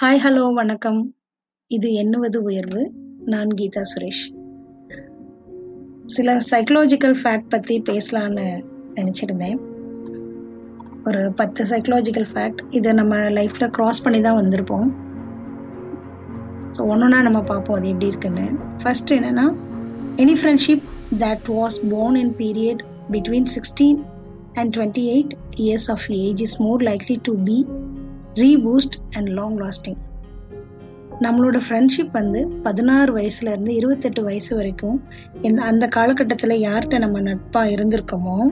Hi hello வணக்கம். இது எண்ணுவது உயர்வு. நான் கீதா சுரேஷ். சில சைக்கலாஜிக்கல் ஃபேக்ட் பற்றி பேசலான்னு நினச்சிருந்தேன். ஒரு பத்து சைக்கலாஜிக்கல் ஃபேக்ட் இதை நம்ம லைஃப்பில் க்ராஸ் பண்ணி தான் வந்திருப்போம். ஸோ ஒன்றுனா நம்ம பார்ப்போம் அது எப்படி இருக்குன்னு. ஃபர்ஸ்ட் என்னென்னா any friendship that was born in period between sixteen and twenty eight years of age is more likely to be robust and long lasting நம்மளோட ஃப்ரெண்ட்ஷிப் வந்து பதினாறு வயசுலேருந்து இருபத்தெட்டு வயசு வரைக்கும் இந்த அந்த காலகட்டத்தில் யார்கிட்ட நம்ம நட்பாக இருந்திருக்கோமோ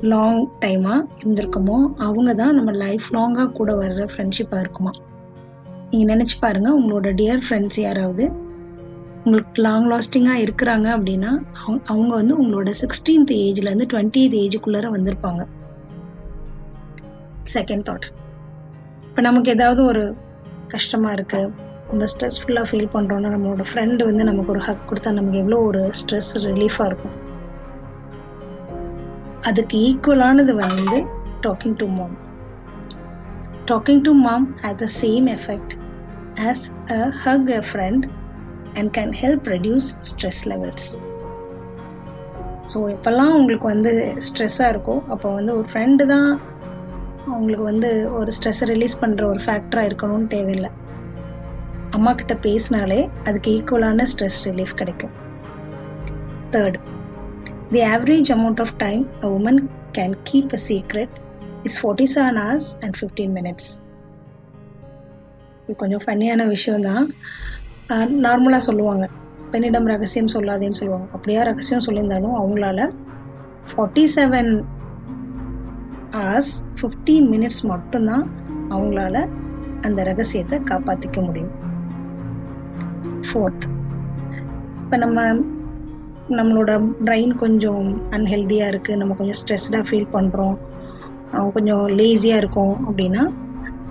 லாங் டைமாக இருந்திருக்கோமோ அவங்க தான் நம்ம லைஃப் லாங்காக கூட வர்ற ஃப்ரெண்ட்ஷிப்பாக இருக்குமா. நீங்கள் நினச்சி பாருங்கள் உங்களோட டியர் ஃப்ரெண்ட்ஸ் யாராவது உங்களுக்கு லாங் லாஸ்டிங்காக இருக்கிறாங்க அப்படின்னா அவங்க அவங்க வந்து உங்களோட சிக்ஸ்டீன்த் ஏஜ்லேருந்து டுவெண்ட்டி எய்த் ஏஜுக்குள்ளார வந்திருப்பாங்க. செகண்ட் தாட் இப்போ நமக்கு ஏதாவது ஒரு கஷ்டமாக இருக்குது நம்ம ஸ்ட்ரெஸ்ஃபுல்லாக ஃபீல் பண்ணுறோன்னா நம்மளோட ஃப்ரெண்டு வந்து நமக்கு ஒரு ஹக் கொடுத்தா நமக்கு எவ்வளோ ஒரு ஸ்ட்ரெஸ் ரிலீஃபாக இருக்கும். அதுக்கு ஈக்குவலானது வந்து talking to mom talking to mom has the same effect as a hug a friend and can help reduce stress levels so எப்போல்லாம் உங்களுக்கு வந்து ஸ்ட்ரெஸ்ஸாக இருக்கோ அப்போ வந்து ஒரு ஃப்ரெண்டு தான் அவங்களுக்கு வந்து ஒரு ஸ்ட்ரெஸ்ஸை ரிலீஸ் பண்ணுற ஒரு ஃபேக்டராக இருக்கணும்னு தேவையில்லை. அம்மா கிட்ட பேசினாலே அதுக்கு ஈக்குவலான ஸ்ட்ரெஸ் ரிலீஃப் கிடைக்கும். Third the average amount of time a woman can keep a secret is forty seven hours and fifteen minutes இது கொஞ்சம் ஃபன்னியான விஷயம்தான். நார்மலாக சொல்லுவாங்க. பெண்ணிடம் ரகசியம் சொல்லாதேன்னு சொல்லுவாங்க. அப்படியா ரகசியம் சொல்லியிருந்தாலும் அவங்களால forty seven hours fifteen minutes மட்டும்தான் அவங்களால அந்த ரகசியத்தை காப்பாற்றிக்க முடியும். ஃபோர்த் இப்போ நம்ம நம்மளோட பிரெயின் கொஞ்சம் அன்ஹெல்தியாக இருக்குது நம்ம கொஞ்சம் ஸ்ட்ரெஸ்டாக ஃபீல் பண்ணுறோம் கொஞ்சம் லேசியாக இருக்கும் அப்படின்னா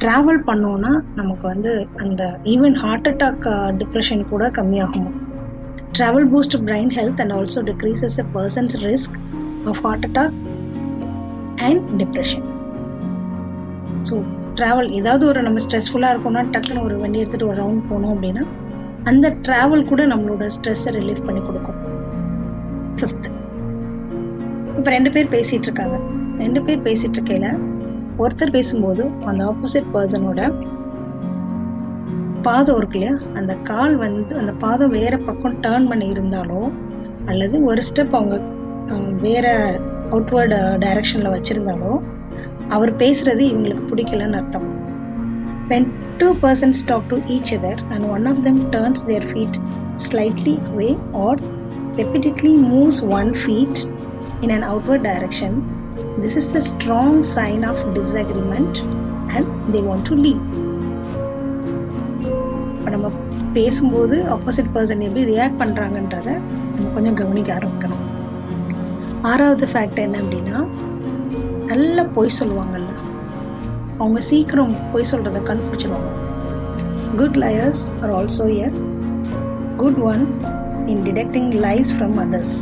ட்ராவல் பண்ணோன்னா நமக்கு வந்து அந்த ஈவன் ஹார்ட் அட்டாக் டிப்ரெஷன் கூட கம்மியாகும். Travel boost brain health and also decreases a person's risk of heart attack and depression so travel ஏதாவது ஒரு நம்ம ஸ்ட்ரெஸ்ஃபுல்லாக இருக்கோம்னா டக்குன்னு ஒரு வண்டி எடுத்துகிட்டு ஒரு ரவுண்ட் போனோம் அப்படின்னா அந்த ட்ராவல் கூட நம்மளோட ஸ்ட்ரெஸ்ஸை ரிலீஃப் பண்ணி கொடுக்கும். ஃபிஃப்த் இப்போ ரெண்டு பேர் பேசிகிட்டு இருக்காங்க. ரெண்டு பேர் பேசிகிட்டு இருக்கையில் ஒருத்தர் பேசும்போது அந்த ஆப்போசிட் பர்சனோட பாதம் இருக்கு இல்லையா? அந்த கால் வந்து அந்த பாதம் வேற பக்கம் டேர்ன் பண்ணி இருந்தாலோ அல்லது ஒரு ஸ்டெப் அவங்க வேற அவுட்வேர்டு டைரக்ஷனில் வச்சுருந்தாலும் அவர் பேசுகிறது இவங்களுக்கு பிடிக்கலன்னு அர்த்தம் when two persons talk to each other and one of them turns their feet slightly away or repeatedly moves one feet in an outward direction this is the strong sign of disagreement and they want to leave இப்போ நம்ம பேசும்போது opposite person எப்படி react பண்ணுறாங்கன்றத நம்ம கொஞ்சம் கவனிக்க ஆரம்பிக்கணும் ஆறாவது ஃபேக்ட் என்ன அப்படின்னா நல்லா பொய் சொல்லுவாங்கல்ல. அவங்க சீக்கிரம் பொய் சொல்கிறத கண்டுபிடிச்சிருவாங்க. Good liars are also a good one in detecting lies from others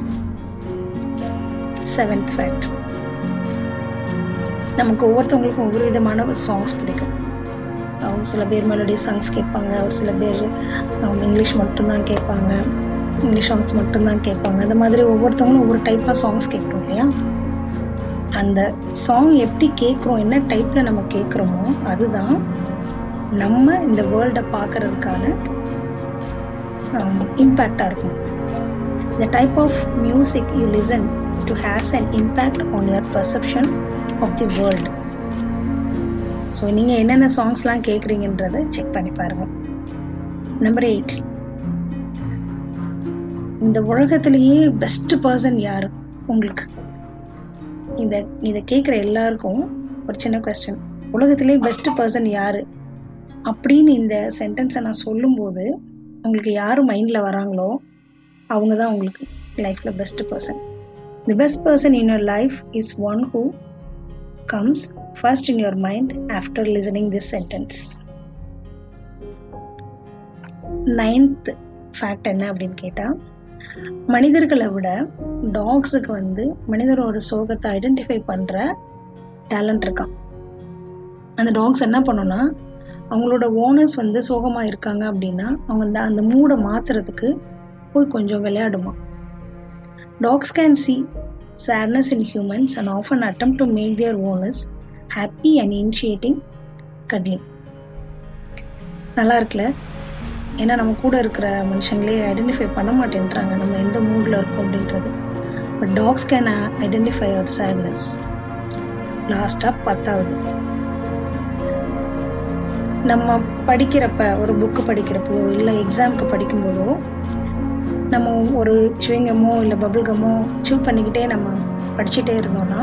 seventh fact நமக்கு ஒவ்வொருத்தவங்களுக்கும் ஒவ்வொரு விதமான சாங்ஸ் பிடிக்கும். சில பேர் மெலோடி சாங்ஸ் கேட்பாங்க ஒரு சில பேர் இங்கிலீஷ் மட்டும்தான் கேட்பாங்க. இங்கிலீஷ் சாங்ஸ் மட்டும்தான் கேட்பாங்க. அந்த மாதிரி ஒவ்வொருத்தவங்களும் ஒவ்வொரு டைப்பாக சாங்ஸ் கேட்குறோம் இல்லையா? அந்த சாங் எப்படி கேட்குறோம் என்ன டைப்பில் நம்ம கேட்குறோமோ அதுதான் நம்ம இந்த வேர்ல்டை பார்க்கறதுக்கான இம்பேக்டாக இருக்கும். The type of music you listen to has an impact on your perception of the world so நீங்கள் என்னென்ன சாங்ஸ்லாம் கேட்குறீங்கன்றத செக் பண்ணி பாருங்கள் நம்பர் எயிட் இந்த உலகத்திலேயே பெஸ்ட் பர்சன் யார்? உங்களுக்கு. இந்த இதை கேட்குற எல்லாருக்கும் ஒரு சின்ன கொஸ்டின் உலகத்திலே பெஸ்ட் பர்சன் யாரு? அப்படின்னு இந்த சென்டென்ஸை நான் சொல்லும்போது உங்களுக்கு யார் மைண்டில் வராங்களோ அவங்க தான் உங்களுக்கு லைஃப்பில் best person the best person in your life is one who comes first in your mind after listening this sentence ninth fact என்ன அப்படின்னு கேட்டால் மனிதர்களை விட டாக்ஸுக்கு வந்து மனிதரோட சோகத்தை ஐடென்டிஃபை பண்ணுற டேலண்ட் இருக்கான் அந்த டாக்ஸ் என்ன பண்ணுன்னா அவங்களோட ஓனர்ஸ் வந்து சோகமாக இருக்காங்க அப்படின்னா அவங்க அந்த அந்த மூடை மாற்றுறதுக்கு போய் கொஞ்சம் விளையாடுமா? Dogs can see sadness in humans and often attempt to make their owners happy and initiating cuddling நல்லா இருக்குல்ல? ஏன்னா நம்ம கூட இருக்கிற மனுஷங்களே ஐடென்டிஃபை பண்ண மாட்டேன்றாங்க. நம்ம எந்த மூடில் இருக்கோம் அப்படின்றது. But dogs can identify our sadness லாஸ்ட்டாக பத்தாவது. நம்ம படிக்கிறப்ப ஒரு புக்கு படிக்கிறப்போ இல்லை எக்ஸாமுக்கு படிக்கும்போதோ நம்ம ஒரு சுவிங்கமோ இல்லை பபுள்கமோ கம்மோ சூ பண்ணிக்கிட்டே நம்ம படிச்சுட்டே இருந்தோம்னா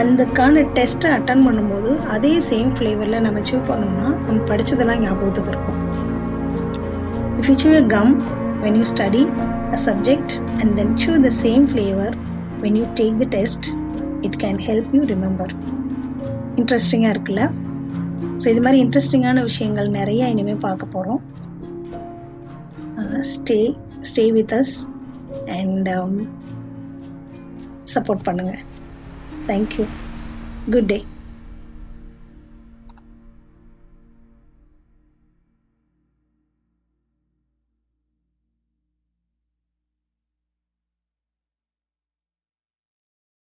அதுக்கான டெஸ்ட்டை அட்டன் பண்ணும்போது அதே சேம் ஃப்ளேவரில் நம்ம சூ பண்ணோம்னா நம்ம படித்ததெல்லாம் ஞாபகத்துக்கு இருக்கும். If you chew a gum when you study a subject and then chew the same flavour when you take the test it can help you remember இன்ட்ரெஸ்டிங்காக இருக்குல்ல? ஸோ இது மாதிரி இன்ட்ரெஸ்டிங்கான விஷயங்கள் நிறைய இனிமேல் பார்க்க போகிறோம் stay stay with us and support பண்ணுங்கள் தேங்க்யூ குட் டே